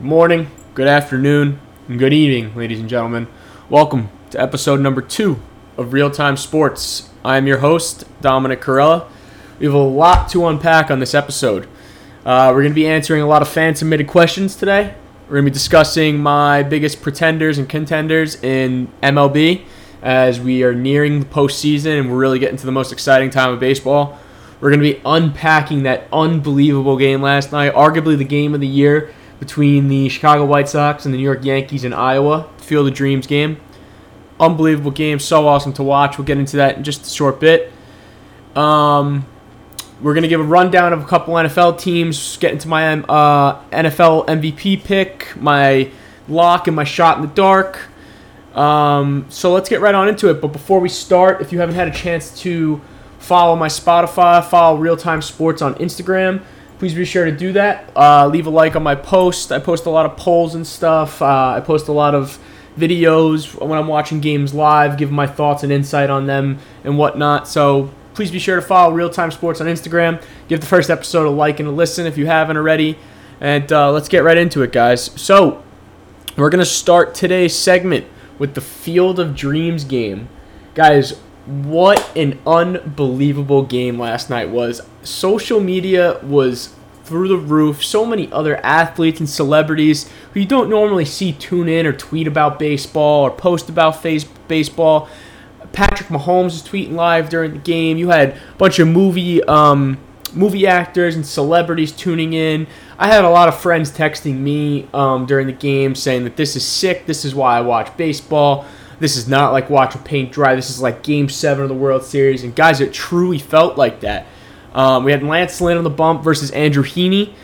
Good morning, good afternoon, and good evening, ladies and gentlemen. Welcome to episode number two of Real Time Sports. I am your host, Dominic Corella. We have a lot to unpack on this episode. Uh, we're going to be answering a lot of fan submitted questions today. We're going to be discussing my biggest pretenders and contenders in MLB as we are nearing the postseason and we're really getting to the most exciting time of baseball. We're going to be unpacking that unbelievable game last night, arguably the game of the year between the Chicago White Sox and the New York Yankees in Iowa, Field of Dreams game. Unbelievable game, so awesome to watch. We'll get into that in just a short bit. Um, we're going to give a rundown of a couple NFL teams, get into my uh, NFL MVP pick, my lock, and my shot in the dark. Um, so let's get right on into it. But before we start, if you haven't had a chance to follow my Spotify, follow Real Time Sports on Instagram, please be sure to do that. Uh, leave a like on my post. I post a lot of polls and stuff. Uh, I post a lot of videos when I'm watching games live, give my thoughts and insight on them and whatnot. So please be sure to follow Real Time Sports on Instagram. Give the first episode a like and a listen if you haven't already. And uh, let's get right into it, guys. So we're going to start today's segment with the Field of Dreams game. Guys, what an unbelievable game last night was. Social media was through the roof. So many other athletes and celebrities who you don't normally see tune in or tweet about baseball or post about face baseball. Patrick Mahomes was tweeting live during the game. You had a bunch of movie um, movie actors and celebrities tuning in. I had a lot of friends texting me um, during the game saying that this is sick. This is why I watch baseball. This is not like watching paint dry. This is like Game Seven of the World Series. And guys, it truly felt like that. Um, we had Lance Lynn on the bump versus Andrew Heaney.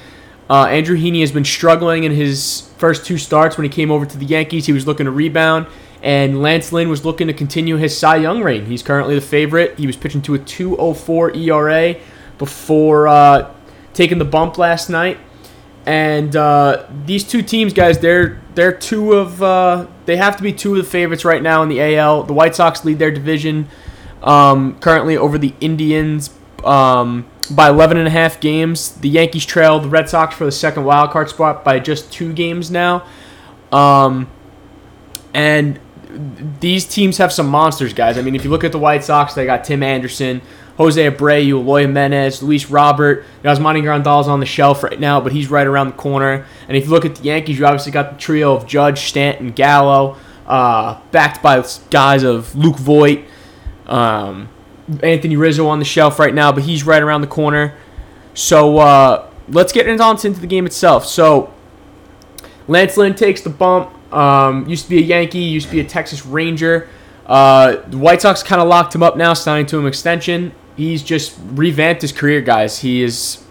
Uh, Andrew Heaney has been struggling in his first two starts when he came over to the Yankees. He was looking to rebound, and Lance Lynn was looking to continue his Cy Young reign. He's currently the favorite. He was pitching to a 2.04 ERA before uh, taking the bump last night. And uh, these two teams, guys, they're they're two of uh, they have to be two of the favorites right now in the AL. The White Sox lead their division um, currently over the Indians um, by 11 and a half games. The Yankees trail the Red Sox for the second wild card spot by just two games now. Um, and these teams have some monsters, guys. I mean, if you look at the White Sox, they got Tim Anderson, Jose Abreu, Eloy Jimenez, Luis Robert. Yasmani Grandal's on the shelf right now, but he's right around the corner. And if you look at the Yankees, you obviously got the trio of Judge, Stanton, Gallo, uh, backed by guys of Luke Voit, um, Anthony Rizzo on the shelf right now, but he's right around the corner. So uh, let's get into the game itself. So Lance Lynn takes the bump. Um, used to be a Yankee, used to be a Texas Ranger. Uh, the White Sox kind of locked him up now, signing to him extension he's just revamped his career, guys. He is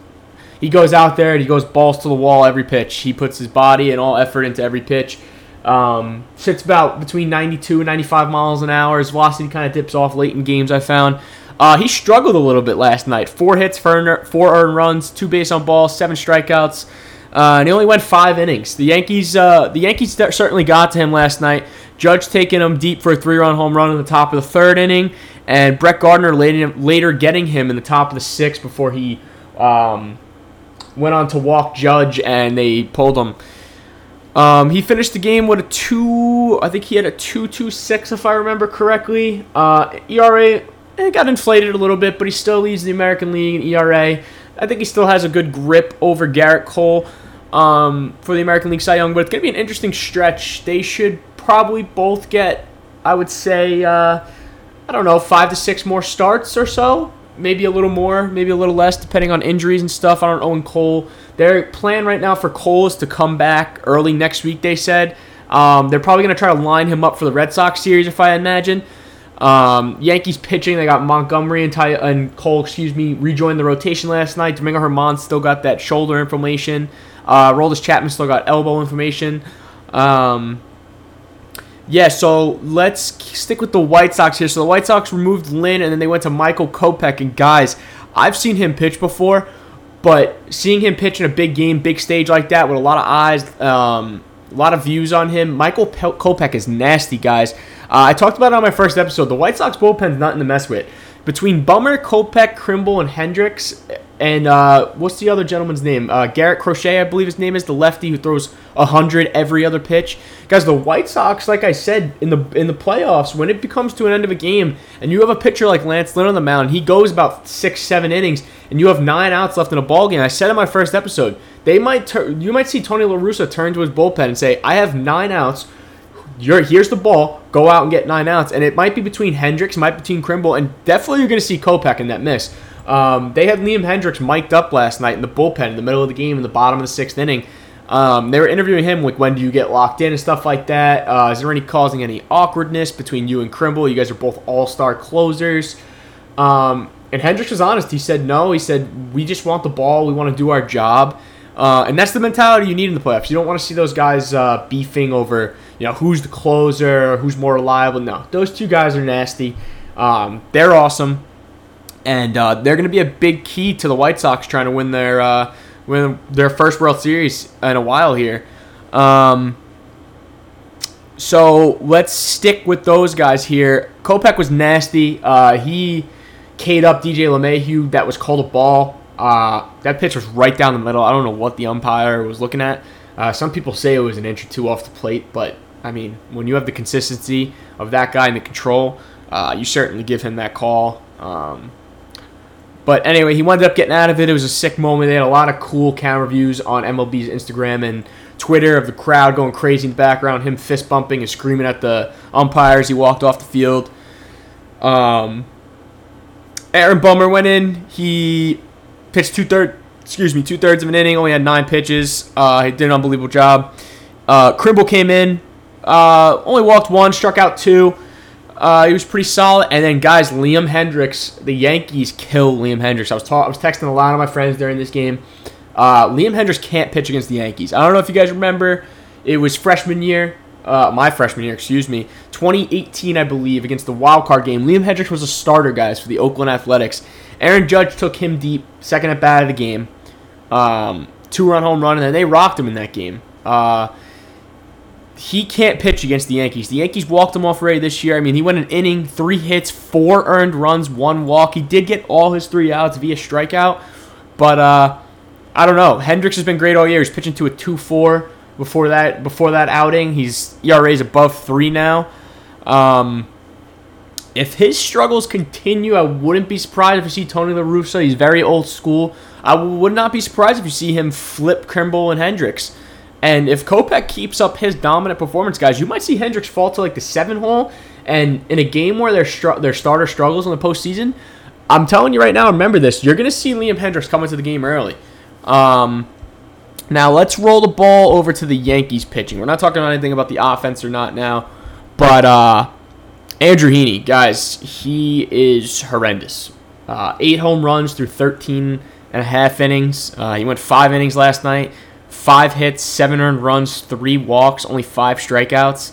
he goes out there and he goes balls to the wall every pitch. He puts his body and all effort into every pitch. Um, sits about between 92 and 95 miles an hour. His velocity kind of dips off late in games. I found. Uh, he struggled a little bit last night. Four hits, four earned runs, two base on balls, seven strikeouts, uh, and he only went five innings. The Yankees, uh, the Yankees certainly got to him last night. Judge taking him deep for a three-run home run in the top of the third inning, and Brett Gardner later, later getting him in the top of the sixth before he um, went on to walk Judge and they pulled him. Um, he finished the game with a two. I think he had a two-two-six if I remember correctly. Uh, ERA it got inflated a little bit, but he still leads the American League in ERA. I think he still has a good grip over Gerrit Cole um, for the American League Cy Young, but it's to be an interesting stretch. They should probably both get, I would say, uh, I don't know, five to six more starts or so. Maybe a little more, maybe a little less, depending on injuries and stuff. I don't. And Cole, their plan right now for Cole is to come back early next week. They said um, they're probably going to try to line him up for the Red Sox series, if I imagine. Um, Yankees pitching, they got Montgomery and, Ty- and Cole, excuse me, rejoined the rotation last night. Domingo Germán still got that shoulder inflammation. Uh, Roldis Chapman still got elbow inflammation. Um, yeah, so let's stick with the White Sox here. So the White Sox removed Lynn, and then they went to Michael Kopech. And guys, I've seen him pitch before, but seeing him pitch in a big game, big stage like that with a lot of eyes, um, a lot of views on him, Michael Kopech is nasty, guys. Uh, I talked about it on my first episode. The White Sox bullpen's nothing to mess with. Between Bummer, Kopech, Kimbrel, and Hendriks, and uh, what's the other gentleman's name? Uh, Garrett Crochet, I believe his name is, the lefty who throws hundred every other pitch. Guys, the White Sox, like I said in the in the playoffs, when it becomes to an end of a game, and you have a pitcher like Lance Lynn on the mound, he goes about six, seven innings, and you have nine outs left in a ball game. I said in my first episode, they might tur- you might see Tony La Russa turn to his bullpen and say, "I have nine outs." You're, here's the ball. Go out and get nine outs. And it might be between Hendriks, might be between Kimbrel, and definitely you're going to see Kopech in that miss. Um, they had Liam Hendriks mic'd up last night in the bullpen in the middle of the game in the bottom of the sixth inning. Um, they were interviewing him like when do you get locked in and stuff like that. Uh, is there any causing any awkwardness between you and Kimbrel? You guys are both all star closers. Um, and Hendriks was honest. He said no. He said we just want the ball. We want to do our job. Uh, and that's the mentality you need in the playoffs. You don't want to see those guys uh, beefing over, you know, who's the closer, who's more reliable. No, those two guys are nasty. Um, they're awesome, and uh, they're going to be a big key to the White Sox trying to win their uh, win their first World Series in a while here. Um, so let's stick with those guys here. Kopech was nasty. Uh, he K'd up DJ LeMahieu. That was called a ball. Uh, that pitch was right down the middle. I don't know what the umpire was looking at. Uh, some people say it was an inch or two off the plate, but I mean, when you have the consistency of that guy and the control, uh, you certainly give him that call. Um, but anyway, he wound up getting out of it. It was a sick moment. They had a lot of cool camera views on MLB's Instagram and Twitter of the crowd going crazy in the background, him fist bumping and screaming at the umpires. He walked off the field. Um, Aaron Bummer went in. He pitched two third, excuse me, two thirds of an inning. Only had nine pitches. Uh, he did an unbelievable job. Uh, came in. Uh, only walked one, struck out two. Uh, he was pretty solid. And then, guys, Liam Hendriks, the Yankees kill Liam Hendriks. I was ta- I was texting a lot of my friends during this game. Uh, Liam Hendriks can't pitch against the Yankees. I don't know if you guys remember. It was freshman year, uh, my freshman year, excuse me, 2018, I believe, against the wild card game. Liam Hendriks was a starter, guys, for the Oakland Athletics. Aaron Judge took him deep, second at bat of the game, um, two run home run, and then they rocked him in that game. Uh, he can't pitch against the Yankees. The Yankees walked him off already this year. I mean, he went an inning, three hits, four earned runs, one walk. He did get all his three outs via strikeout, but uh, I don't know. Hendriks has been great all year. He's pitching to a two-four before that. Before that outing, he's ERA is above three now. Um, if his struggles continue, I wouldn't be surprised if you see Tony La Russa. He's very old school. I would not be surprised if you see him flip Kimbrel and Hendriks. And if Kopech keeps up his dominant performance, guys, you might see Hendriks fall to like the seven hole. And in a game where their str- their starter struggles in the postseason, I'm telling you right now, remember this: you're gonna see Liam Hendriks come into the game early. Um, now let's roll the ball over to the Yankees pitching. We're not talking about anything about the offense or not now, but uh, Andrew Heaney, guys, he is horrendous. Uh, eight home runs through 13 and a half innings. Uh, he went five innings last night five hits, seven earned runs, three walks, only five strikeouts.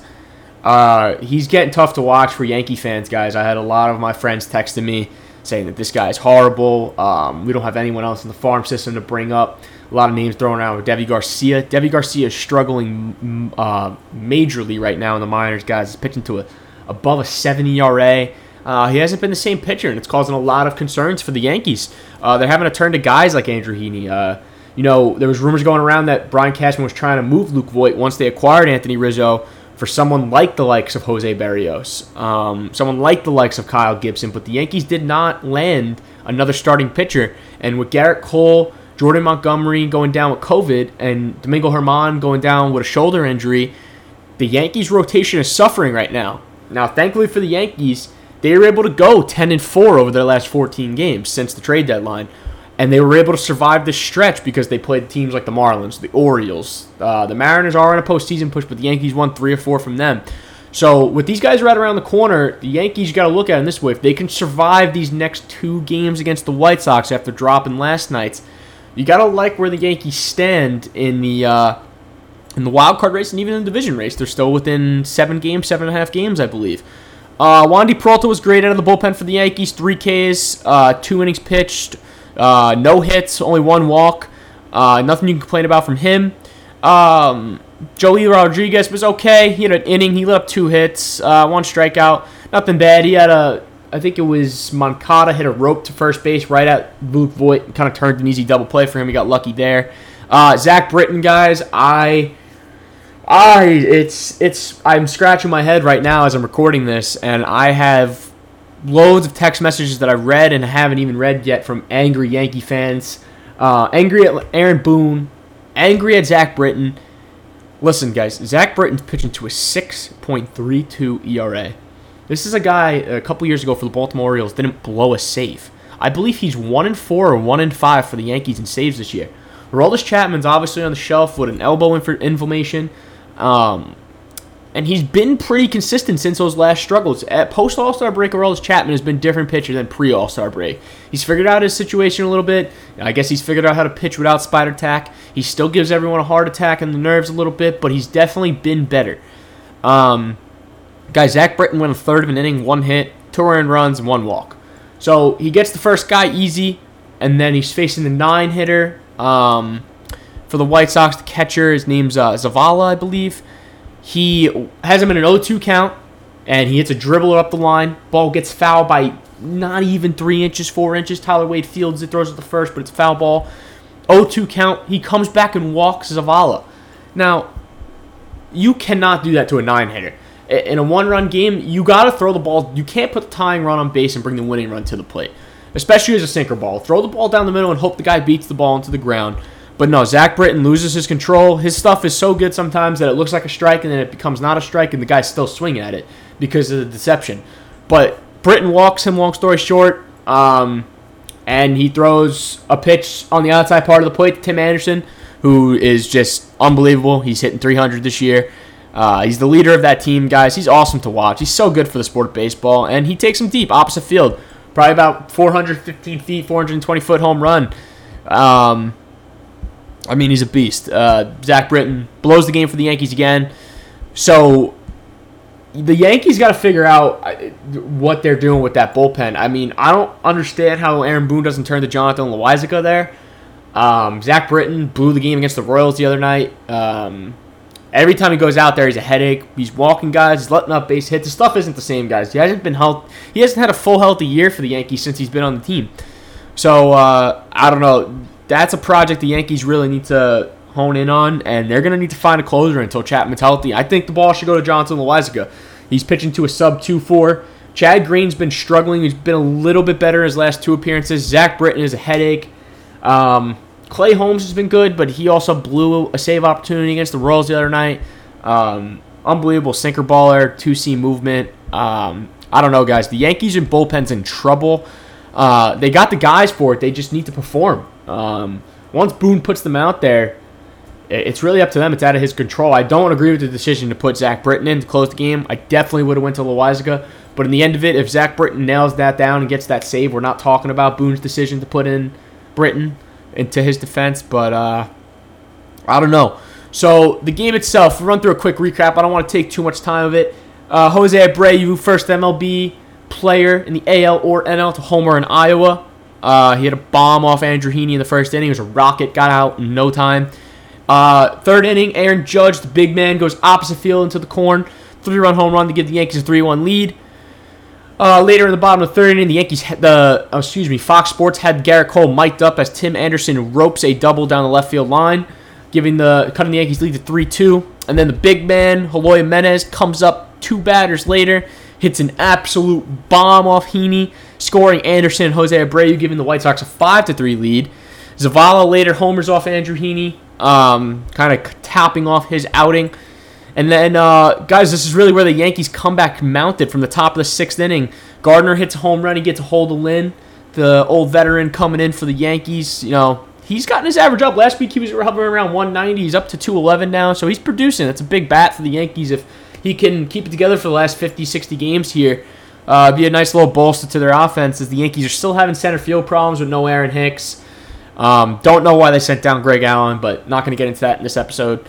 Uh, he's getting tough to watch for Yankee fans, guys. I had a lot of my friends texting me saying that this guy is horrible. Um, we don't have anyone else in the farm system to bring up. A lot of names thrown around with Deivi Garcia. Deivi Garcia is struggling uh, majorly right now in the minors, guys. He's pitching to a above a 70 ERA. Uh, he hasn't been the same pitcher, and it's causing a lot of concerns for the Yankees. Uh, they're having to turn to guys like Andrew Heaney. You know, there was rumors going around that Brian Cashman was trying to move Luke Voit once they acquired Anthony Rizzo for someone like the likes of Jose Barrios, um, someone like the likes of Kyle Gibson, but the Yankees did not land another starting pitcher. And with Gerrit Cole, Jordan Montgomery going down with COVID, and Domingo Germán going down with a shoulder injury, the Yankees' rotation is suffering right now. Now, thankfully for the Yankees, they were able to go 10 and 4 over their last 14 games since the trade deadline and they were able to survive this stretch because they played teams like the Marlins, the Orioles, uh, the Mariners are in a postseason push, but the Yankees won three or four from them. So with these guys right around the corner, the Yankees got to look at it this way: if they can survive these next two games against the White Sox after dropping last night's, you got to like where the Yankees stand in the uh, in the wild card race and even in the division race. They're still within seven games, seven and a half games, I believe. Uh, Wandy Peralta was great out of the bullpen for the Yankees. Three Ks, uh, two innings pitched. Uh, no hits, only one walk. Uh, nothing you can complain about from him. Um, Joey Rodriguez was okay. He had an inning. He lit up two hits, uh, one strikeout. Nothing bad. He had a I think it was Moncada hit a rope to first base right at Luke Voit, kind of turned an easy double play for him. He got lucky there. Uh, Zach Britton, guys, I, I, it's, it's, I'm scratching my head right now as I'm recording this, and I have loads of text messages that I read and haven't even read yet from angry Yankee fans, uh, angry at Aaron Boone, angry at Zach Britton. Listen, guys, Zach Britton's pitching to a 6.32 ERA. This is a guy a couple years ago for the Baltimore Orioles didn't blow a save. I believe he's one in four or one in five for the Yankees in saves this year. Aroldis Chapman's obviously on the shelf with an elbow inflammation. Um, and he's been pretty consistent since those last struggles. At post All Star break, Aroldis Chapman has been different pitcher than pre All Star break. He's figured out his situation a little bit. I guess he's figured out how to pitch without spider tack. He still gives everyone a heart attack and the nerves a little bit, but he's definitely been better. Um, guy Zach Britton went a third of an inning, one hit, two earned runs, and one walk. So he gets the first guy easy, and then he's facing the nine hitter. Um, for the White Sox, the catcher, his name's uh, Zavala, I believe. He has him in an 0-2 count, and he hits a dribbler up the line. Ball gets fouled by not even three inches, four inches. Tyler Wade fields it, throws it the first, but it's foul ball. 0-2 count. He comes back and walks Zavala. Now, you cannot do that to a nine hitter. In a one-run game, you got to throw the ball. You can't put the tying run on base and bring the winning run to the plate, especially as a sinker ball. Throw the ball down the middle and hope the guy beats the ball into the ground. But no, Zach Britton loses his control. His stuff is so good sometimes that it looks like a strike and then it becomes not a strike and the guy's still swinging at it because of the deception. But Britton walks him, long story short, um, and he throws a pitch on the outside part of the plate to Tim Anderson, who is just unbelievable. He's hitting 300 this year. Uh, he's the leader of that team, guys. He's awesome to watch. He's so good for the sport of baseball, and he takes him deep, opposite field, probably about 415 feet, 420 foot home run. Um, I mean, he's a beast. Uh, Zach Britton blows the game for the Yankees again. So the Yankees got to figure out uh, what they're doing with that bullpen. I mean, I don't understand how Aaron Boone doesn't turn to Jonathan Loáisiga there. Um, Zach Britton blew the game against the Royals the other night. Um, every time he goes out there, he's a headache. He's walking guys. He's letting up base hits. The stuff isn't the same, guys. He hasn't been health. He hasn't had a full healthy year for the Yankees since he's been on the team. So uh, I don't know that's a project the Yankees really need to hone in on, and they're going to need to find a closer until Chapman's healthy. I think the ball should go to Jonathan Loáisiga. He's pitching to a sub 2 4. Chad Green's been struggling. He's been a little bit better in his last two appearances. Zach Britton is a headache. Um, Clay Holmes has been good, but he also blew a save opportunity against the Royals the other night. Um, unbelievable sinker baller, two seam movement. Um, I don't know, guys. The Yankees and bullpen's in trouble. Uh, they got the guys for it. They just need to perform. Um, once Boone puts them out there, it's really up to them. It's out of his control. I don't agree with the decision to put Zach Britton in to close the game. I definitely would have went to Loáisiga. But in the end of it, if Zach Britton nails that down and gets that save, we're not talking about Boone's decision to put in Britton into his defense. But uh, I don't know. So the game itself, we'll run through a quick recap. I don't want to take too much time of it. Uh, Jose Abreu, first MLB player in the AL or NL to homer in Iowa. Uh, he had a bomb off Andrew Heaney in the first inning. It was a rocket, got out in no time. Uh, third inning, Aaron Judge, the big man, goes opposite field into the corn. Three run home run to give the Yankees a 3 1 lead. Uh, later in the bottom of the third inning, the Yankees, the oh, excuse me, Fox Sports had Gerrit Cole mic'd up as Tim Anderson ropes a double down the left field line, giving the cutting the Yankees lead to 3 2. And then the big man, Eloy Jimenez, comes up two batters later, hits an absolute bomb off Heaney scoring Anderson and Jose Abreu, giving the White Sox a 5 to 3 lead. Zavala later homers off Andrew Heaney, um, kind of topping off his outing. And then, uh, guys, this is really where the Yankees comeback mounted from the top of the sixth inning. Gardner hits a home run. He gets a hold of Lynn, the old veteran coming in for the Yankees. You know, he's gotten his average up. Last week he was hovering around 190. He's up to 211 now, so he's producing. That's a big bat for the Yankees if he can keep it together for the last 50, 60 games here. Uh, be a nice little bolster to their offense as the Yankees are still having center field problems with no Aaron Hicks. Um, don't know why they sent down Greg Allen, but not going to get into that in this episode.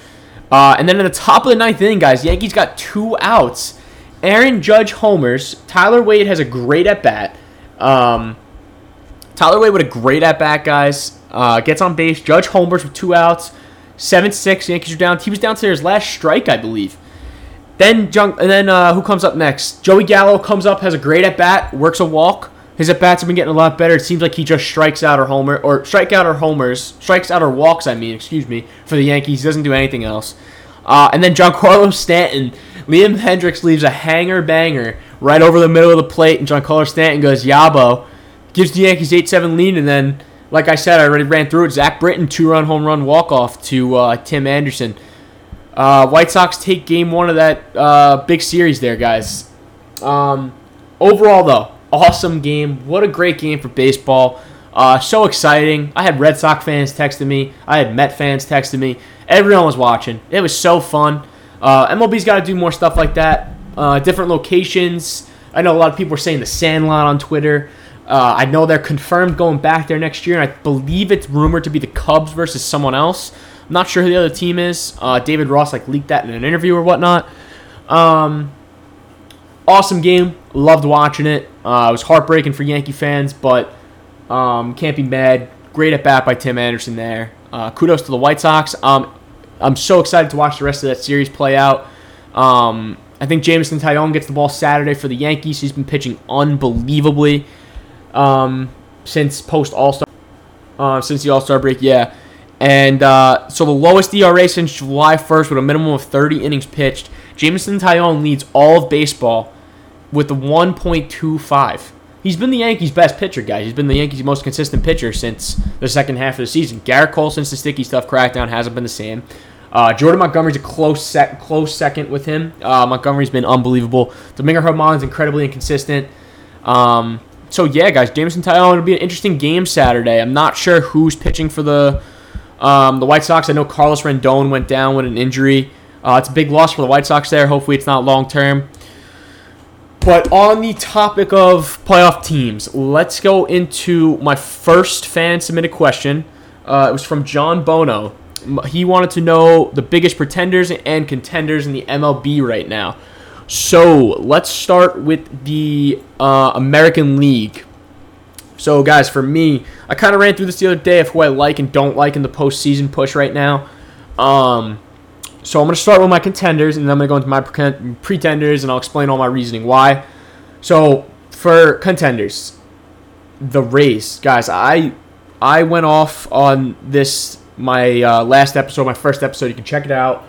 Uh, and then in the top of the ninth inning, guys, Yankees got two outs. Aaron Judge homers. Tyler Wade has a great at bat. Um, Tyler Wade with a great at bat, guys. Uh, gets on base. Judge homers with two outs. 7 6. Yankees are down. He was down to his last strike, I believe. Then Junk, and then uh, who comes up next? Joey Gallo comes up, has a great at bat, works a walk. His at bats have been getting a lot better. It seems like he just strikes out or homer or strike out or homers, strikes out or walks. I mean, excuse me, for the Yankees. He doesn't do anything else. Uh, and then Giancarlo Stanton, Liam Hendriks leaves a hanger banger right over the middle of the plate, and Giancarlo Stanton goes Yabo, gives the Yankees 8-7 lead, and then, like I said, I already ran through it. Zach Britton two-run home run walk off to uh, Tim Anderson. Uh, White Sox take game one of that uh, big series there, guys. Um, overall, though, awesome game. What a great game for baseball. Uh, so exciting. I had Red Sox fans texting me. I had Met fans texting me. Everyone was watching. It was so fun. Uh, MLB's got to do more stuff like that. Uh, different locations. I know a lot of people are saying the Sandlot on Twitter. Uh, I know they're confirmed going back there next year, and I believe it's rumored to be the Cubs versus someone else. I'm not sure who the other team is. Uh, David Ross like leaked that in an interview or whatnot. Um, awesome game. Loved watching it. Uh, it was heartbreaking for Yankee fans, but um, can't be mad. Great at bat by Tim Anderson there. Uh, kudos to the White Sox. Um, I'm so excited to watch the rest of that series play out. Um, I think Jameson Taillon gets the ball Saturday for the Yankees. He's been pitching unbelievably um, since post All Star, uh, since the All Star break. Yeah, and uh, so the lowest ERA since July 1st with a minimum of 30 innings pitched. Jameson Taillon leads all of baseball with a 1.25. He's been the Yankees' best pitcher, guys. He's been the Yankees' most consistent pitcher since the second half of the season. Gerrit Cole, since the sticky stuff crackdown, hasn't been the same. Uh, Jordan Montgomery's a close close second with him. Uh, Montgomery's been unbelievable. Domingo Germán's incredibly inconsistent. Um, so yeah, guys, Jameson Taillon will be an interesting game Saturday. I'm not sure who's pitching for the um, the White Sox. I know Carlos Rendon went down with an injury. Uh, it's a big loss for the White Sox there. Hopefully, it's not long term. But on the topic of playoff teams, let's go into my first fan submitted question. Uh, it was from John Bono. He wanted to know the biggest pretenders and contenders in the MLB right now. So let's start with the uh, American League. So, guys, for me, I kind of ran through this the other day of who I like and don't like in the postseason push right now. Um, so I'm going to start with my contenders, and then I'm going to go into my pretenders, and I'll explain all my reasoning why. So for contenders, the Rays, guys, I I went off on this my uh, last episode, my first episode. You can check it out.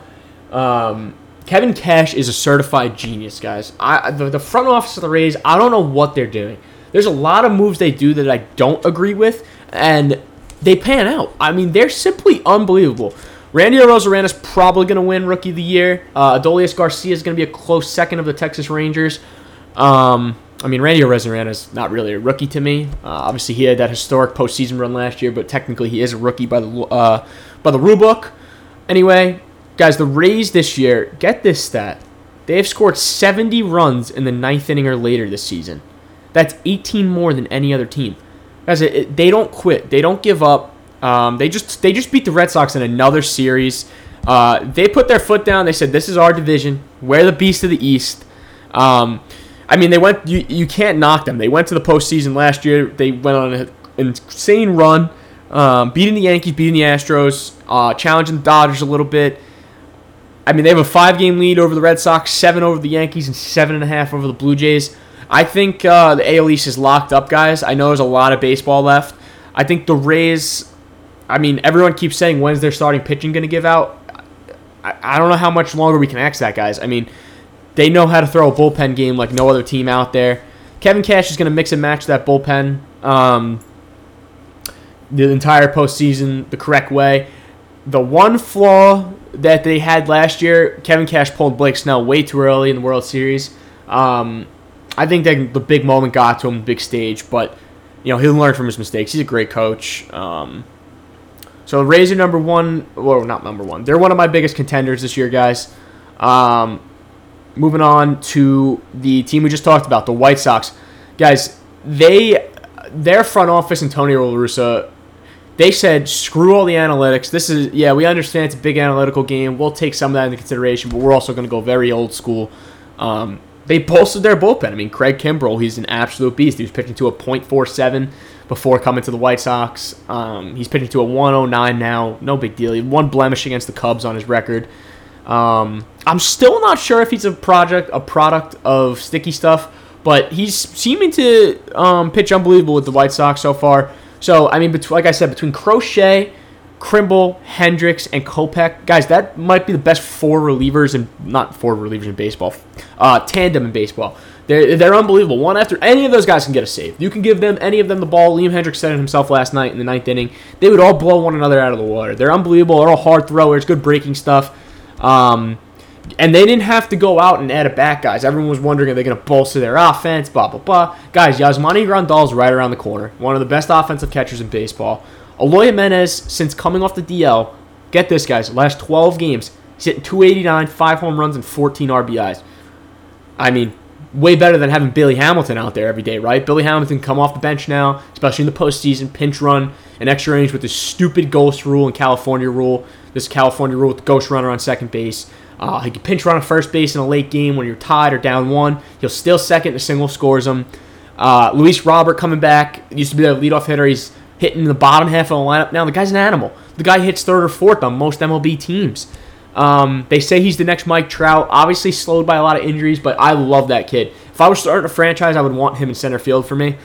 Um, Kevin Cash is a certified genius, guys. I the, the front office of the Rays, I don't know what they're doing. There's a lot of moves they do that I don't agree with, and they pan out. I mean, they're simply unbelievable. Randy Arozarena is probably going to win Rookie of the Year. Uh, Adolis Garcia is going to be a close second of the Texas Rangers. Um, I mean, Randy Arozarena is not really a rookie to me. Uh, obviously, he had that historic postseason run last year, but technically he is a rookie by the uh, by the rule book. Anyway, guys, the Rays this year, get this stat. They have scored 70 runs in the ninth inning or later this season. That's 18 more than any other team. Guys, they don't quit. They don't give up. Um, they just they just beat the Red Sox in another series. Uh, they put their foot down. They said, "This is our division. We're the beast of the East." Um, I mean, they went. You, you can't knock them. They went to the postseason last year. They went on an insane run, um, beating the Yankees, beating the Astros, uh, challenging the Dodgers a little bit. I mean, they have a five-game lead over the Red Sox, seven over the Yankees, and seven and a half over the Blue Jays. I think uh, the AL East is locked up, guys. I know there's a lot of baseball left. I think the Rays I mean, everyone keeps saying when's their starting pitching going to give out. I, I don't know how much longer we can ask that, guys. I mean, they know how to throw a bullpen game like no other team out there. Kevin Cash is going to mix and match that bullpen um, the entire postseason the correct way. The one flaw that they had last year, Kevin Cash pulled Blake Snell way too early in the World Series. Um, I think that the big moment got to him, big stage, but you know he'll learn from his mistakes. He's a great coach. Um, so Rays are number one. Well, not number one. They're one of my biggest contenders this year, guys. Um, moving on to the team we just talked about, the White Sox. Guys, they their front office and Tony La Russa, they said screw all the analytics. This is yeah, we understand it's a big analytical game. We'll take some of that into consideration, but we're also going to go very old school. Um, they bolstered their bullpen. I mean, Craig Kimbrel, he's an absolute beast. He was pitching to a .47 before coming to the White Sox. Um, he's pitching to a 109 now. No big deal. He had one blemish against the Cubs on his record. Um, I'm still not sure if he's a project, a product of sticky stuff, but he's seeming to um, pitch unbelievable with the White Sox so far. So I mean, like I said, between Crochet, Kimbrel, Hendriks, and Kopech, guys, that might be the best four relievers and not four relievers in baseball, uh, tandem in baseball. They're, they're unbelievable. One after any of those guys can get a save. You can give them any of them the ball. Liam Hendriks said it himself last night in the ninth inning. They would all blow one another out of the water. They're unbelievable. They're all hard throwers, good breaking stuff. Um, and they didn't have to go out and add a back, guys. Everyone was wondering are they going to bolster their offense, blah, blah, blah. Guys, Yasmani Grandal's right around the corner. One of the best offensive catchers in baseball. Eloy Jimenez, since coming off the DL, get this, guys, last 12 games, he's hitting 289, 5 home runs, and 14 RBIs. I mean, way better than having Billy Hamilton out there every day, right? Billy Hamilton come off the bench now, especially in the postseason, pinch run, an extra innings with this stupid ghost rule and California rule, this California rule with the ghost runner on second base. Uh, he can pinch run on first base in a late game when you're tied or down one. He'll steal second and a single scores him. Uh, Luis Robert coming back used to be the leadoff hitter. He's hitting the bottom half of the lineup now. The guy's an animal. The guy hits third or fourth on most MLB teams. Um, they say he's the next Mike Trout. Obviously slowed by a lot of injuries, but I love that kid. If I was starting a franchise, I would want him in center field for me.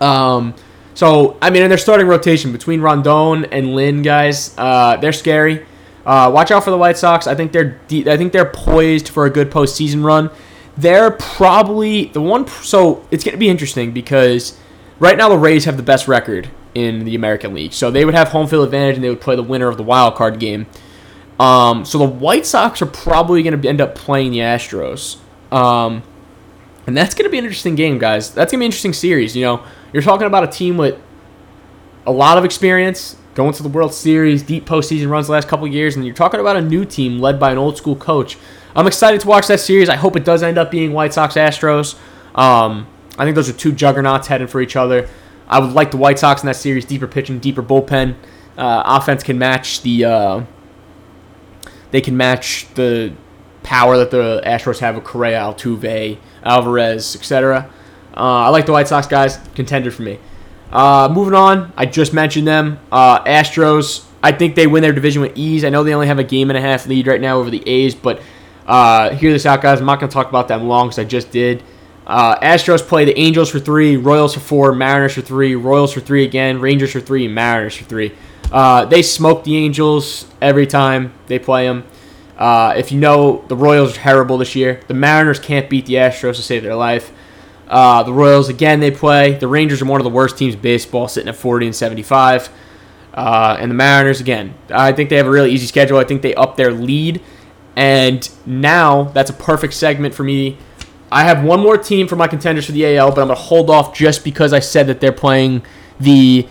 Um, so I mean, in their starting rotation between Rondon and Lynn, guys, uh, they're scary. Uh, watch out for the White Sox. I think they're de- I think they're poised for a good postseason run. They're probably the one. So it's going to be interesting because right now the Rays have the best record in the American League. So they would have home field advantage and they would play the winner of the wild card game. Um, so the White Sox are probably going to end up playing the Astros. Um, and that's going to be an interesting game, guys. That's going to be an interesting series. You know, you're talking about a team with a lot of experience, going to the World Series, deep postseason runs the last couple years, and you're talking about a new team led by an old school coach. I'm excited to watch that series. I hope it does end up being White Sox Astros. Um, I think those are two juggernauts heading for each other. I would like the White Sox in that series, deeper pitching, deeper bullpen. Uh, offense can match the. Uh, they can match the power that the Astros have with Correa, Altuve, Alvarez, etc. Uh, I like the White Sox guys, contender for me. Uh, moving on, I just mentioned them. Uh, Astros, I think they win their division with ease. I know they only have a game and a half lead right now over the A's, but uh, hear this out, guys. I'm not going to talk about them long because I just did. Uh, Astros play the Angels for three, Royals for four, Mariners for three, Royals for three again, Rangers for three, Mariners for three. Uh, they smoke the Angels every time they play them. Uh, if you know, the Royals are terrible this year. The Mariners can't beat the Astros to save their life. Uh, the Royals again they play. The Rangers are one of the worst teams baseball, sitting at 40 and 75. Uh, and the Mariners again, I think they have a really easy schedule. I think they up their lead, and now that's a perfect segment for me. I have one more team for my contenders for the AL, but I'm gonna hold off just because I said that they're playing the.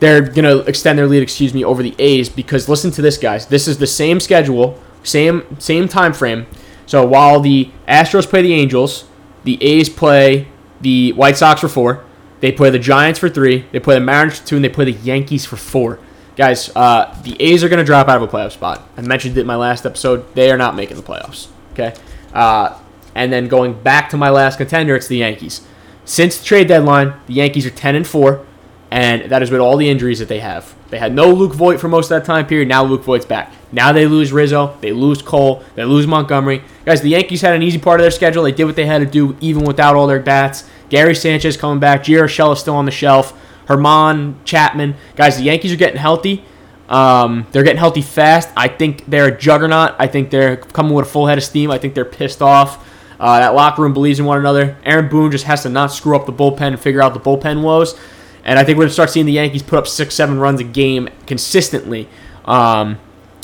They're gonna extend their lead, excuse me, over the A's because listen to this, guys. This is the same schedule, same same time frame. So while the Astros play the Angels, the A's play the White Sox for four. They play the Giants for three. They play the Mariners for two, and they play the Yankees for four. Guys, uh, the A's are going to drop out of a playoff spot. I mentioned it in my last episode. They are not making the playoffs. Okay, uh, and then going back to my last contender, it's the Yankees. Since the trade deadline, the Yankees are ten and four, and that is with all the injuries that they have. They had no Luke Voit for most of that time period. Now Luke Voit's back. Now they lose Rizzo, they lose Cole, they lose Montgomery. Guys, the Yankees had an easy part of their schedule. They did what they had to do even without all their bats. Gary Sanchez coming back. Gio Urshela is still on the shelf. Germán, Chapman. Guys, the Yankees are getting healthy. Um, they're getting healthy fast. I think they're a juggernaut. I think they're coming with a full head of steam. I think they're pissed off. Uh, that locker room believes in one another. Aaron Boone just has to not screw up the bullpen and figure out the bullpen woes. And I think we're going to start seeing the Yankees put up six, seven runs a game consistently um,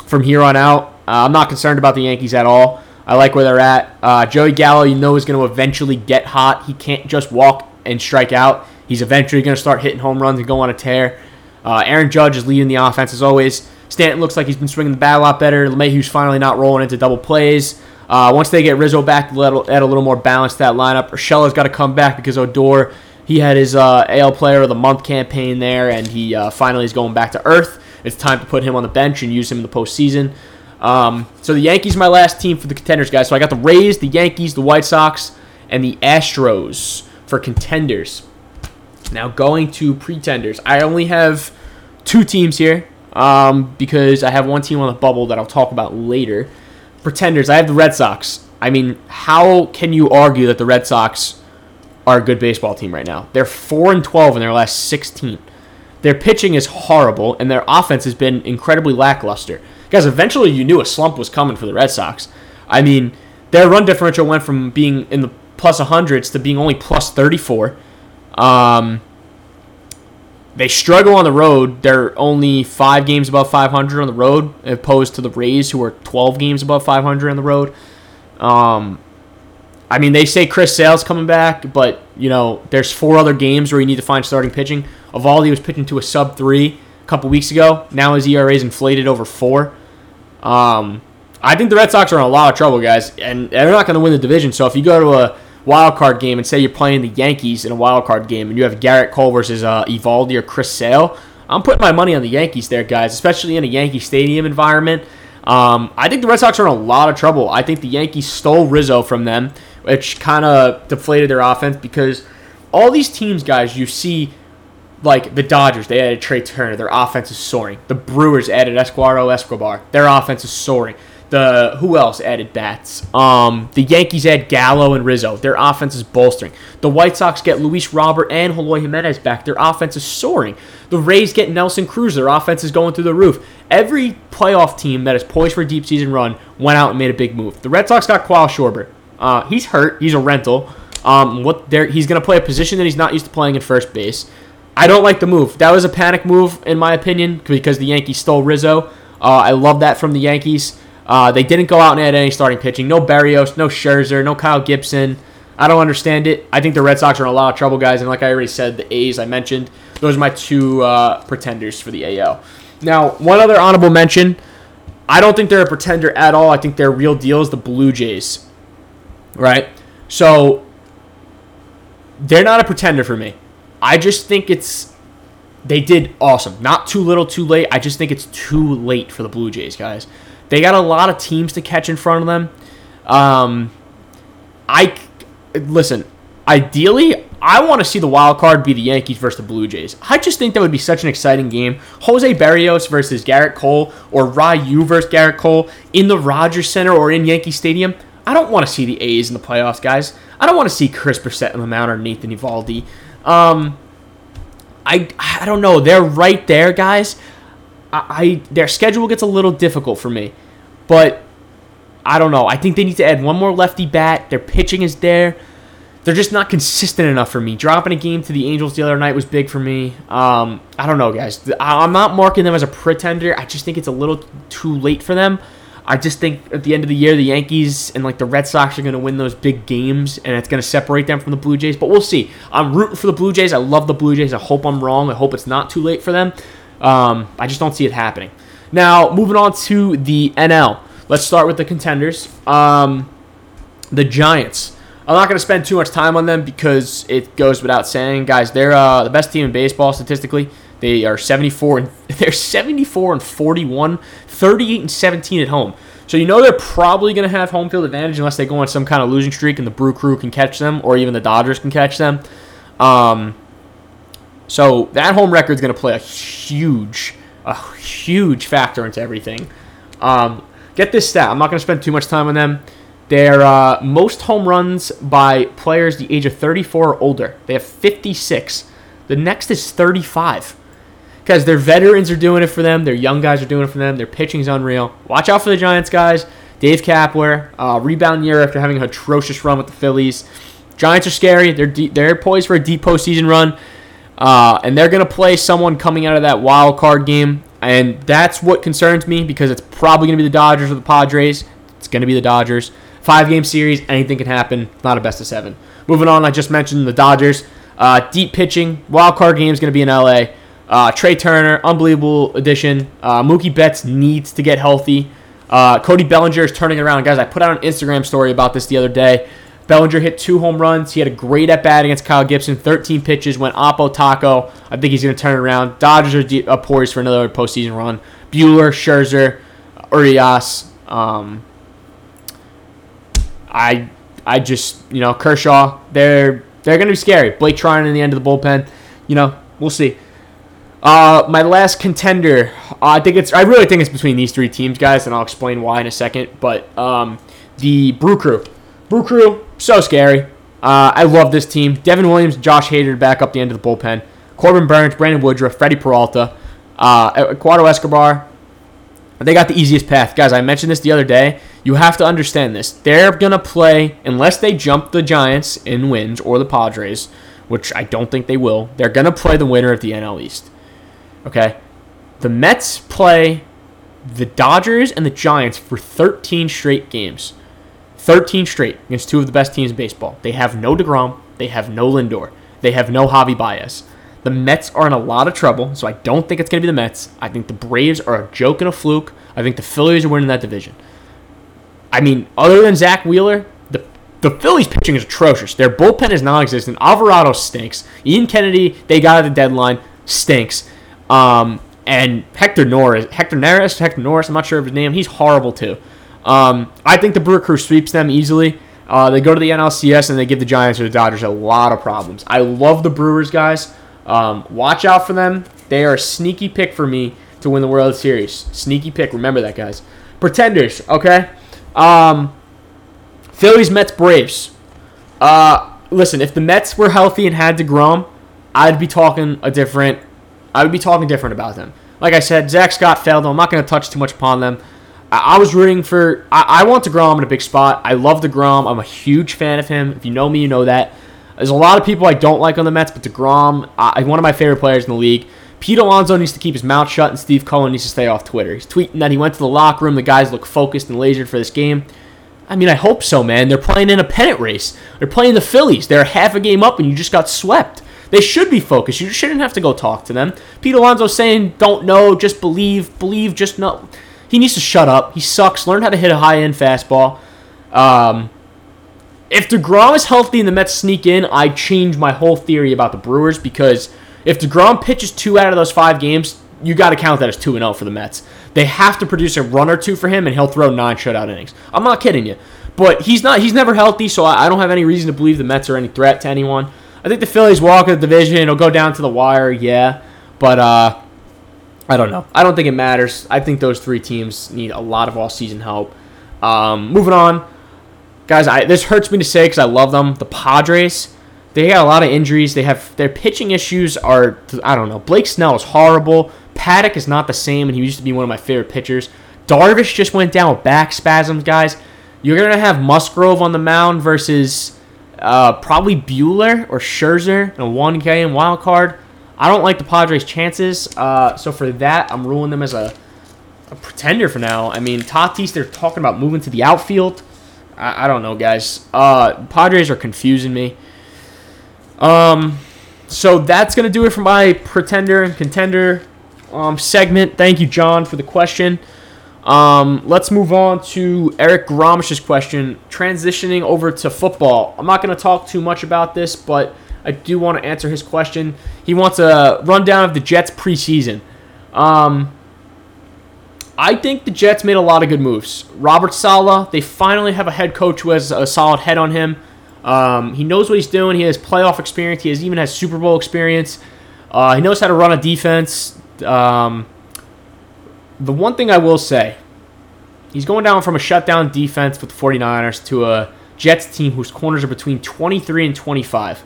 from here on out. Uh, I'm not concerned about the Yankees at all. I like where they're at. Uh, Joey Gallo, you know, is going to eventually get hot. He can't just walk and strike out. He's eventually going to start hitting home runs and go on a tear. Uh, Aaron Judge is leading the offense as always. Stanton looks like he's been swinging the bat a lot better. LeMahieu's finally not rolling into double plays. Uh, once they get Rizzo back, they'll add a little more balance to that lineup. Urshela's got to come back because Odor, he had his uh, AL Player of the Month campaign there, and he uh, finally is going back to earth. It's time to put him on the bench and use him in the postseason. Um, so the Yankees my last team for the contenders, guys. So I got the Rays, the Yankees, the White Sox, and the Astros for contenders. Now going to pretenders. I only have two teams here um, because I have one team on the bubble that I'll talk about later. Pretenders, I have the Red Sox. I mean, how can you argue that the Red Sox are a good baseball team right now? They're 4 and 12 in their last 16. Their pitching is horrible, and their offense has been incredibly lackluster. Guys, eventually you knew a slump was coming for the Red Sox. I mean, their run differential went from being in the plus 100s to being only plus 34. Um, they struggle on the road. They're only five games above 500 on the road, opposed to the Rays, who are 12 games above 500 on the road. Um, I mean, they say Chris Sale's coming back, but you know, there's four other games where you need to find starting pitching. Eovaldi was pitching to a sub three a couple weeks ago. Now his ERA is inflated over four. Um, I think the Red Sox are in a lot of trouble, guys, and they're not going to win the division. So if you go to a wild card game and say you're playing the Yankees in a wild card game and you have Gerrit Cole versus uh, Eovaldi or Chris Sale, I'm putting my money on the Yankees there, guys, especially in a Yankee Stadium environment. Um, I think the Red Sox are in a lot of trouble. I think the Yankees stole Rizzo from them, which kind of deflated their offense because all these teams, guys, you see like the Dodgers, they added Trea Turner. Their offense is soaring. The Brewers added Eduardo Escobar. Their offense is soaring. The who else added bats? Um, the Yankees add Gallo and Rizzo. Their offense is bolstering. The White Sox get Luis Robert and Eloy Jimenez back. Their offense is soaring. The Rays get Nelson Cruz. Their offense is going through the roof. Every playoff team that is poised for a deep season run went out and made a big move. The Red Sox got Kyle Schwarber. Uh, he's hurt. He's a rental. Um, what he's going to play a position that he's not used to playing in first base. I don't like the move. That was a panic move, in my opinion, because the Yankees stole Rizzo. Uh, I love that from the Yankees. Uh, they didn't go out and add any starting pitching. No Barrios, no Scherzer, no Kyle Gibson. I don't understand it. I think the Red Sox are in a lot of trouble, guys. And like I already said, the A's I mentioned, those are my two uh, pretenders for the AL. Now, one other honorable mention. I don't think they're a pretender at all. I think their real deal is the Blue Jays. Right? So, they're not a pretender for me. I just think it's they did awesome. Not too little, too late. I just think it's too late for the Blue Jays, guys. They got a lot of teams to catch in front of them. Um, I listen. Ideally, I want to see the wild card be the Yankees versus the Blue Jays. I just think that would be such an exciting game. Jose Barrios versus Gerrit Cole or Ryu versus Gerrit Cole in the Rogers Center or in Yankee Stadium. I don't want to see the A's in the playoffs, guys. I don't want to see Chris Bassitt in the mound or Nathan Eovaldi. Um, I I don't know. They're right there, guys. I, I their schedule gets a little difficult for me, but I don't know. I think they need to add one more lefty bat. Their pitching is there. They're just not consistent enough for me. Dropping a game to the Angels the other night was big for me. Um, I don't know, guys. I'm not marking them as a pretender. I just think it's a little too late for them. I just think at the end of the year, the Yankees and like the Red Sox are going to win those big games, and it's going to separate them from the Blue Jays. But we'll see. I'm rooting for the Blue Jays. I love the Blue Jays. I hope I'm wrong. I hope it's not too late for them. Um, I just don't see it happening. Now, moving on to the NL. Let's start with the contenders. Um, the Giants. I'm not going to spend too much time on them because it goes without saying, guys. They're uh, the best team in baseball statistically. They are 74 and they're 74 and 41, 38 and 17 at home. So you know they're probably going to have home field advantage unless they go on some kind of losing streak and the Brew Crew can catch them or even the Dodgers can catch them. Um, so that home record is going to play a huge, a huge factor into everything. Um, get this stat. I'm not going to spend too much time on them. They're uh, most home runs by players the age of 34 or older. They have 56. The next is 35 because their veterans are doing it for them. Their young guys are doing it for them. Their pitching's unreal. Watch out for the Giants, guys. Dave Kapler, uh, rebound year after having an atrocious run with the Phillies. Giants are scary. They're deep, they're poised for a deep postseason run, uh, and they're gonna play someone coming out of that wild card game, and that's what concerns me because it's probably gonna be the Dodgers or the Padres. It's gonna be the Dodgers. Five game series, anything can happen. Not a best of seven. Moving on, I just mentioned the Dodgers. Uh, deep pitching, wild card game is gonna be in LA. Uh, Trea Turner, unbelievable addition. Uh, Mookie Betts needs to get healthy. Uh, Cody Bellinger is turning around. Guys, I put out an Instagram story about this the other day. Bellinger hit two home runs. He had a great at bat against Kyle Gibson. 13 pitches, went oppo taco. I think he's going to turn around. Dodgers are deep, uh, poised for another postseason run. Buehler, Scherzer, Urias. Um, I I just you know Kershaw. They're they're going to be scary. Blake Treinen in the end of the bullpen. You know we'll see. Uh, my last contender, uh, I think it's. I really think it's between these three teams, guys, and I'll explain why in a second. But um, the Brew Crew, Brew Crew, so scary. Uh, I love this team. Devin Williams, Josh Hader back up the end of the bullpen. Corbin Burnes, Brandon Woodruff, Freddy Peralta, uh, Eduardo Escobar. They got the easiest path, guys. I mentioned this the other day. You have to understand this. They're gonna play unless they jump the Giants in wins or the Padres, which I don't think they will. They're gonna play the winner of the NL East. Okay, the Mets play the Dodgers and the Giants for 13 straight games. 13 straight against two of the best teams in baseball. They have no DeGrom. They have no Lindor. They have no Javi Baez. The Mets are in a lot of trouble, so I don't think it's going to be the Mets. I think the Braves are a joke and a fluke. I think the Phillies are winning that division. I mean, other than Zack Wheeler, the, the Phillies pitching is atrocious. Their bullpen is non existent. Alvarado stinks. Ian Kennedy, they got at the deadline, stinks. Um, and Hector Norris, Hector Neris, Hector Norris, I'm not sure of his name. He's horrible too. Um, I think the Brewer Crew sweeps them easily. Uh, they go to the NLCS and they give the Giants or the Dodgers a lot of problems. I love the Brewers, guys. Um, watch out for them. They are a sneaky pick for me to win the World Series. Sneaky pick. Remember that, guys. Pretenders, okay? Um, Phillies, Mets, Braves. Uh, listen, if the Mets were healthy and had DeGrom, I'd be talking a different. I would be talking different about them. Like I said, Zach Scott failed. I'm not going to touch too much upon them. I was rooting for. I, I want DeGrom in a big spot. I love DeGrom. I'm a huge fan of him. If you know me, you know that. There's a lot of people I don't like on the Mets, but DeGrom, I, one of my favorite players in the league. Pete Alonso needs to keep his mouth shut, and Steve Cohen needs to stay off Twitter. He's tweeting that he went to the locker room. The guys look focused and lasered for this game. I mean, I hope so, man. They're playing in a pennant race. They're playing the Phillies. They're half a game up, and you just got swept. They should be focused. You shouldn't have to go talk to them. Pete Alonso saying, "Don't know, just believe, believe, just know." He needs to shut up. He sucks. Learn how to hit a high end fastball. Um, if DeGrom is healthy and the Mets sneak in, I change my whole theory about the Brewers because if DeGrom pitches two out of those five games, you got to count that as 2 0 for the Mets. They have to produce a run or two for him, and he'll throw nine shutout innings. I'm not kidding you. But he's not. He's never healthy, so I don't have any reason to believe the Mets are any threat to anyone. I think the Phillies walk in the division. It'll go down to the wire, yeah. But uh, I don't know. I don't think it matters. I think those three teams need a lot of all season help. Um, moving on, guys. I, this hurts me to say because I love them. The Padres. They got a lot of injuries. They have their pitching issues are I don't know. Blake Snell is horrible. Paddock is not the same, and he used to be one of my favorite pitchers. Darvish just went down with back spasms, guys. You're gonna have Musgrove on the mound versus uh, probably Buehler or Scherzer in a one game wild card. I don't like the Padres' chances. Uh, so for that, I'm ruling them as a, a pretender for now. I mean, Tatis, they're talking about moving to the outfield. I, I don't know, guys. Uh, Padres are confusing me. Um, so that's gonna do it for my pretender and contender um, segment. Thank you, John, for the question. Um, let's move on to Eric Gromish's question, transitioning over to football. I'm not going to talk too much about this, but I do want to answer his question. He wants a rundown of the Jets preseason. Um, I think the Jets made a lot of good moves. Robert Saleh, they finally have a head coach who has a solid head on him. Um, he knows what he's doing. He has playoff experience. He has even has Super Bowl experience. Uh, he knows how to run a defense. Um, the one thing I will say, he's going down from a shutdown defense with the 49ers to a Jets team whose corners are between 23 and 25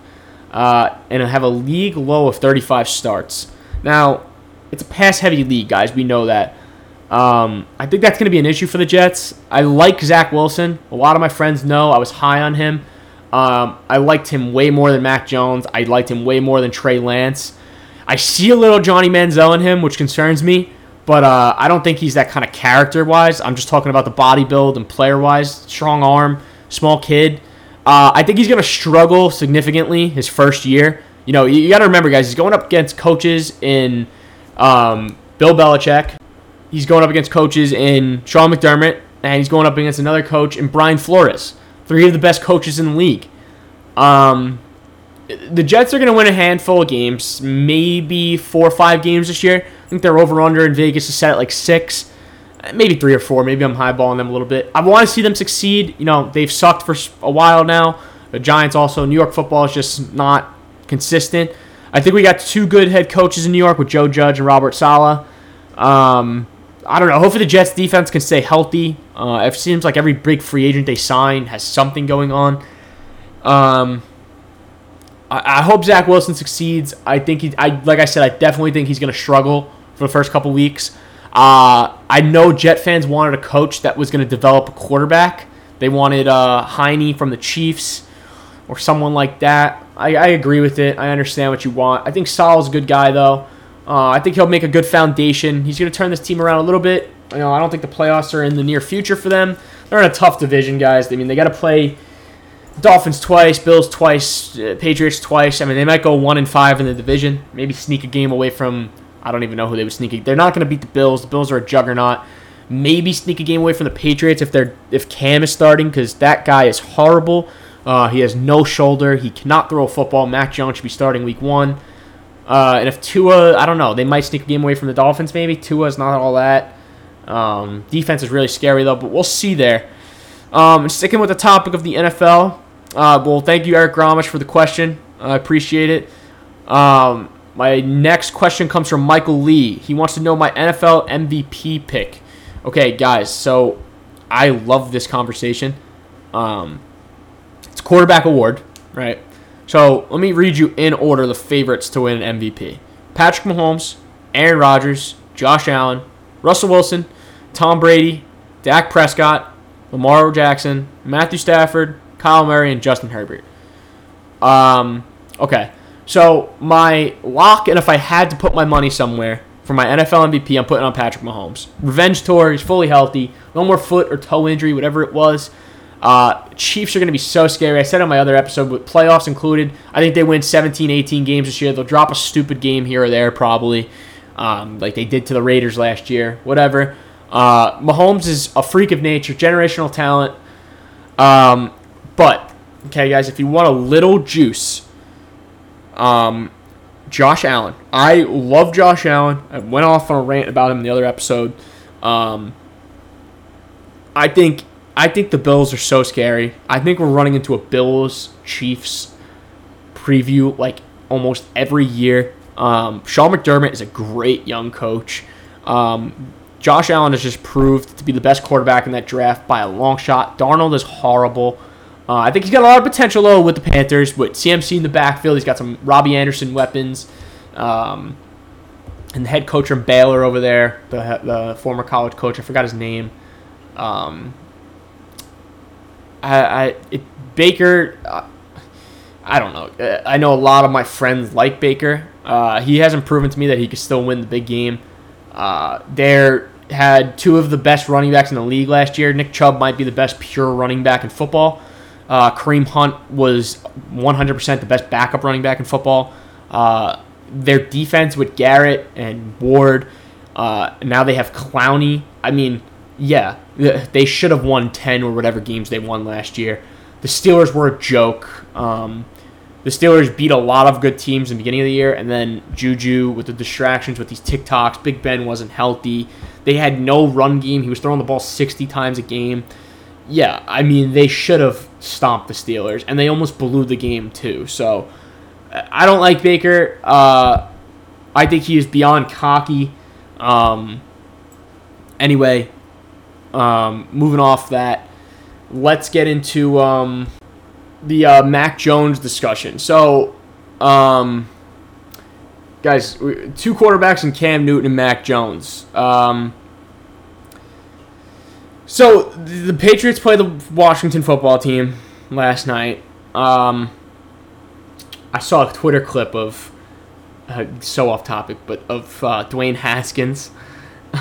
uh, and have a league low of 35 starts. Now, it's a pass heavy league, guys. We know that. Um, I think that's going to be an issue for the Jets. I like Zach Wilson. A lot of my friends know I was high on him. Um, I liked him way more than Mac Jones. I liked him way more than Trey Lance. I see a little Johnny Manziel in him, which concerns me, but uh, I don't think he's that kind of character wise. I'm just talking about the body build and player wise. Strong arm, small kid. Uh, I think he's going to struggle significantly his first year. You know, you, got to remember, guys, he's going up against coaches in um, Bill Belichick. He's going up against coaches in Sean McDermott, and he's going up against another coach in Brian Flores. Three of the best coaches in the league. Um, the Jets are going to win a handful of games, maybe four or five games this year. I think they're over under in Vegas is set at like six, maybe three or four. Maybe I'm highballing them a little bit. I want to see them succeed. You know, they've sucked for a while now. The Giants also, New York football is just not consistent. I think we got two good head coaches in New York with Joe Judge and Robert Saleh. Um, I don't know. Hopefully the Jets defense can stay healthy. Uh, it seems like every big free agent they sign has something going on. Um, I, I hope Zach Wilson succeeds. I think he, I like I said, I definitely think he's going to struggle for the first couple weeks. Uh, I know Jet fans wanted a coach that was going to develop a quarterback. They wanted uh, Heinicke from the Chiefs or someone like that. I, I agree with it. I understand what you want. I think Saleh's a good guy though. Uh, I think he'll make a good foundation. He's going to turn this team around a little bit. You know, I don't think the playoffs are in the near future for them. They're in a tough division, guys. I mean, they got to play Dolphins twice, Bills twice, uh, Patriots twice. I mean, they might go one and five in the division. Maybe sneak a game away from. I don't even know who they would sneak. They're not going to beat the Bills. The Bills are a juggernaut. Maybe sneak a game away from the Patriots if they're if Cam is starting because that guy is horrible. Uh, he has no shoulder. He cannot throw a football. Mac Jones should be starting week one. Uh, and if Tua, I don't know, they might sneak a game away from the Dolphins. Maybe Tua's not all that. Um, defense is really scary though, but we'll see there. Um, sticking with the topic of the NFL. Uh, well, thank you, Eric Gramish, for the question. I appreciate it. Um, my next question comes from Michael Lee. He wants to know my NFL MVP pick. Okay, guys, so I love this conversation. Um, it's quarterback award, right? So let me read you in order the favorites to win an MVP Patrick Mahomes, Aaron Rodgers, Josh Allen, Russell Wilson, Tom Brady, Dak Prescott, Lamar Jackson, Matthew Stafford, Kyle Murray, and Justin Herbert. Um, okay. So my lock, and if I had to put my money somewhere for my NFL MVP, I'm putting on Patrick Mahomes. Revenge tour, he's fully healthy, no more foot or toe injury, whatever it was. Uh, Chiefs are going to be so scary. I said on my other episode, with playoffs included, I think they win 17, 18 games this year. They'll drop a stupid game here or there, probably, um, like they did to the Raiders last year. Whatever. Uh, Mahomes is a freak of nature, generational talent. Um, but okay, guys, if you want a little juice, um, Josh Allen. I love Josh Allen. I went off on a rant about him in the other episode. Um, I think I think the Bills are so scary. I think we're running into a Bills Chiefs preview like almost every year. Um, Sean McDermott is a great young coach. Um, Josh Allen has just proved to be the best quarterback in that draft by a long shot. Darnold is horrible. Uh, I think he's got a lot of potential though with the Panthers. With CMC in the backfield, he's got some Robbie Anderson weapons. Um, and the head coach from Baylor over there, the, the former college coach, I forgot his name. Um, I, I it, Baker. Uh, I don't know. Uh, I know a lot of my friends like Baker. Uh, he hasn't proven to me that he could still win the big game. Uh, there had two of the best running backs in the league last year. Nick Chubb might be the best pure running back in football. Uh, Kareem Hunt was 100% the best backup running back in football. Uh, their defense with Garrett and Ward. Uh, now they have Clowney. I mean, yeah, they should have won 10 or whatever games they won last year. The Steelers were a joke. Um, the Steelers beat a lot of good teams in the beginning of the year, and then Juju with the distractions with these TikToks. Big Ben wasn't healthy. They had no run game. He was throwing the ball 60 times a game. Yeah, I mean, they should have stomped the Steelers, and they almost blew the game, too. So I don't like Baker. Uh, I think he is beyond cocky. Um, anyway, um, moving off that, let's get into um, the uh, Mac Jones discussion. So, um, guys, two quarterbacks in Cam Newton and Mac Jones. Um, so the Patriots play the Washington football team last night. Um, I saw a Twitter clip of uh, so off topic, but of uh, Dwayne Haskins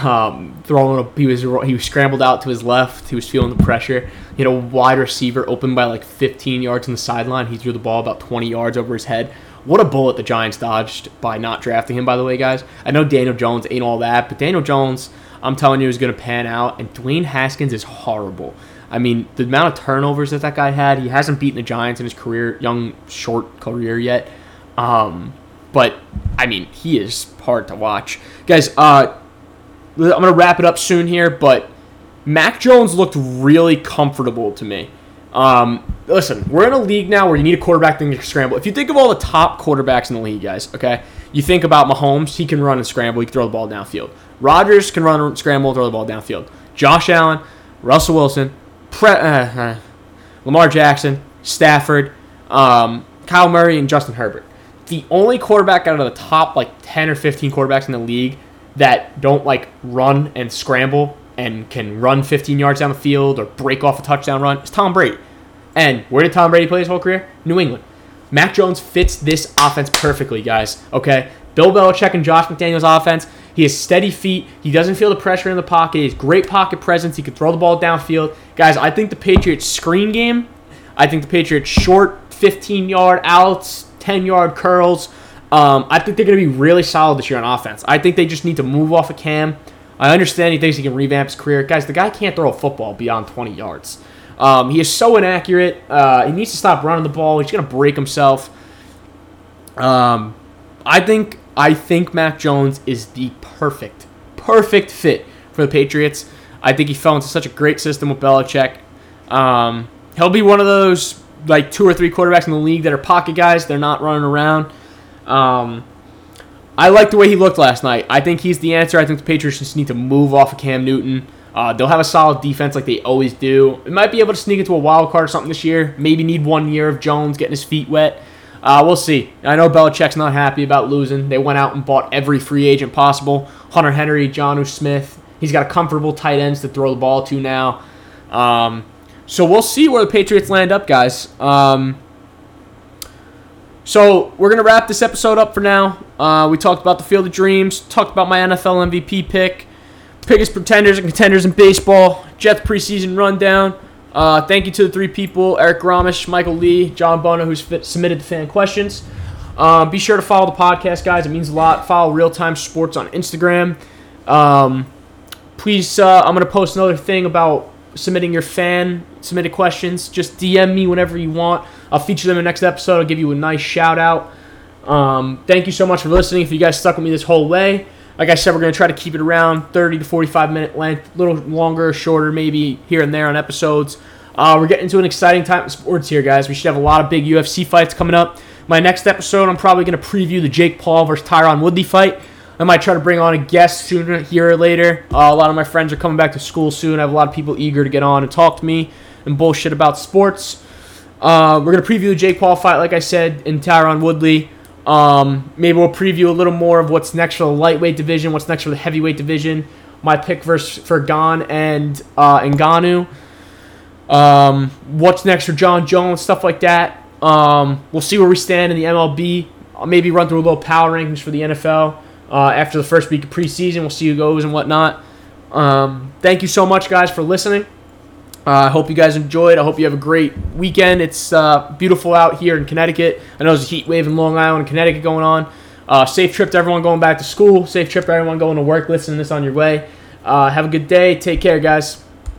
um, throwing. A, he was he was scrambled out to his left. He was feeling the pressure. He had a wide receiver open by like 15 yards on the sideline. He threw the ball about 20 yards over his head. What a bullet the Giants dodged by not drafting him. By the way, guys, I know Daniel Jones ain't all that, but Daniel Jones, I'm telling you, is going to pan out. And Dwayne Haskins is horrible. I mean, the amount of turnovers that that guy had, he hasn't beaten the Giants in his career, young, short career yet. Um, but I mean, he is hard to watch, guys. Uh, I'm gonna wrap it up soon here, but Mac Jones looked really comfortable to me. Um, listen, we're in a league now where you need a quarterback can scramble. If you think of all the top quarterbacks in the league, guys, okay, you think about Mahomes, he can run and scramble, he can throw the ball downfield. Rodgers can run and scramble, throw the ball downfield. Josh Allen, Russell Wilson, Pre- uh, uh, Lamar Jackson, Stafford, um, Kyle Murray, and Justin Herbert. The only quarterback out of the top like 10 or 15 quarterbacks in the league that don't like run and scramble and can run 15 yards down the field or break off a touchdown run is Tom Brady. And where did Tom Brady play his whole career? New England. Mac Jones fits this offense perfectly, guys. Okay? Bill Belichick and Josh McDaniels' offense. He has steady feet. He doesn't feel the pressure in the pocket. He has great pocket presence. He can throw the ball downfield. Guys, I think the Patriots' screen game, I think the Patriots' short 15 yard outs, 10 yard curls, um, I think they're going to be really solid this year on offense. I think they just need to move off of Cam. I understand he thinks he can revamp his career. Guys, the guy can't throw a football beyond 20 yards. Um, he is so inaccurate. Uh, he needs to stop running the ball. He's to break himself. Um, I think I think Mac Jones is the perfect, perfect fit for the Patriots. I think he fell into such a great system with Belichick. Um, he'll be one of those like two or three quarterbacks in the league that are pocket guys. They're not running around. Um, I like the way he looked last night. I think he's the answer. I think the Patriots just need to move off of Cam Newton. Uh, they'll have a solid defense like they always do. It might be able to sneak into a wild card or something this year. Maybe need one year of Jones getting his feet wet. Uh, we'll see. I know Belichick's not happy about losing. They went out and bought every free agent possible. Hunter Henry, Jonnu Smith. He's got a comfortable tight ends to throw the ball to now. Um, so we'll see where the Patriots land up, guys. Um, so we're gonna wrap this episode up for now. Uh, we talked about the Field of Dreams, talked about my NFL MVP pick, biggest pretenders and contenders in baseball, Jets preseason rundown. Uh, thank you to the three people: Eric Gramish, Michael Lee, John Bono, fit, submitted the fan questions. Um, be sure to follow the podcast, guys. It means a lot. Follow Real Time Sports on Instagram. Um, please, uh, I'm gonna post another thing about submitting your fan submitted questions. Just DM me whenever you want. I'll feature them in the next episode. I'll give you a nice shout out. Um, thank you so much for listening. If you guys stuck with me this whole way, like I said, we're going to try to keep it around 30 to 45 minute length, a little longer, shorter, maybe here and there on episodes. Uh, we're getting into an exciting time in sports here, guys. We should have a lot of big UFC fights coming up. My next episode, I'm probably going to preview the Jake Paul versus Tyron Woodley fight. I might try to bring on a guest sooner here or later. Uh, a lot of my friends are coming back to school soon. I have a lot of people eager to get on and talk to me and bullshit about sports. Uh, we're gonna preview the Jake Paul fight, like I said, in Tyron Woodley. Um, maybe we'll preview a little more of what's next for the lightweight division, what's next for the heavyweight division. My pick versus for Gane and uh, Ngannou. Um, what's next for Jon Jones, stuff like that. Um, we'll see where we stand in the MLB. I'll maybe run through a little power rankings for the NFL uh, after the first week of preseason. We'll see who goes and whatnot. Um, thank you so much, guys, for listening. Uh, I hope you guys enjoyed. I hope you have a great weekend. It's uh, beautiful out here in Connecticut. I know there's a heat wave in Long Island Connecticut going on. Uh, safe trip to everyone going back to school. Safe trip to everyone going to work. Listen to this on your way. Have a good day. Take care, guys.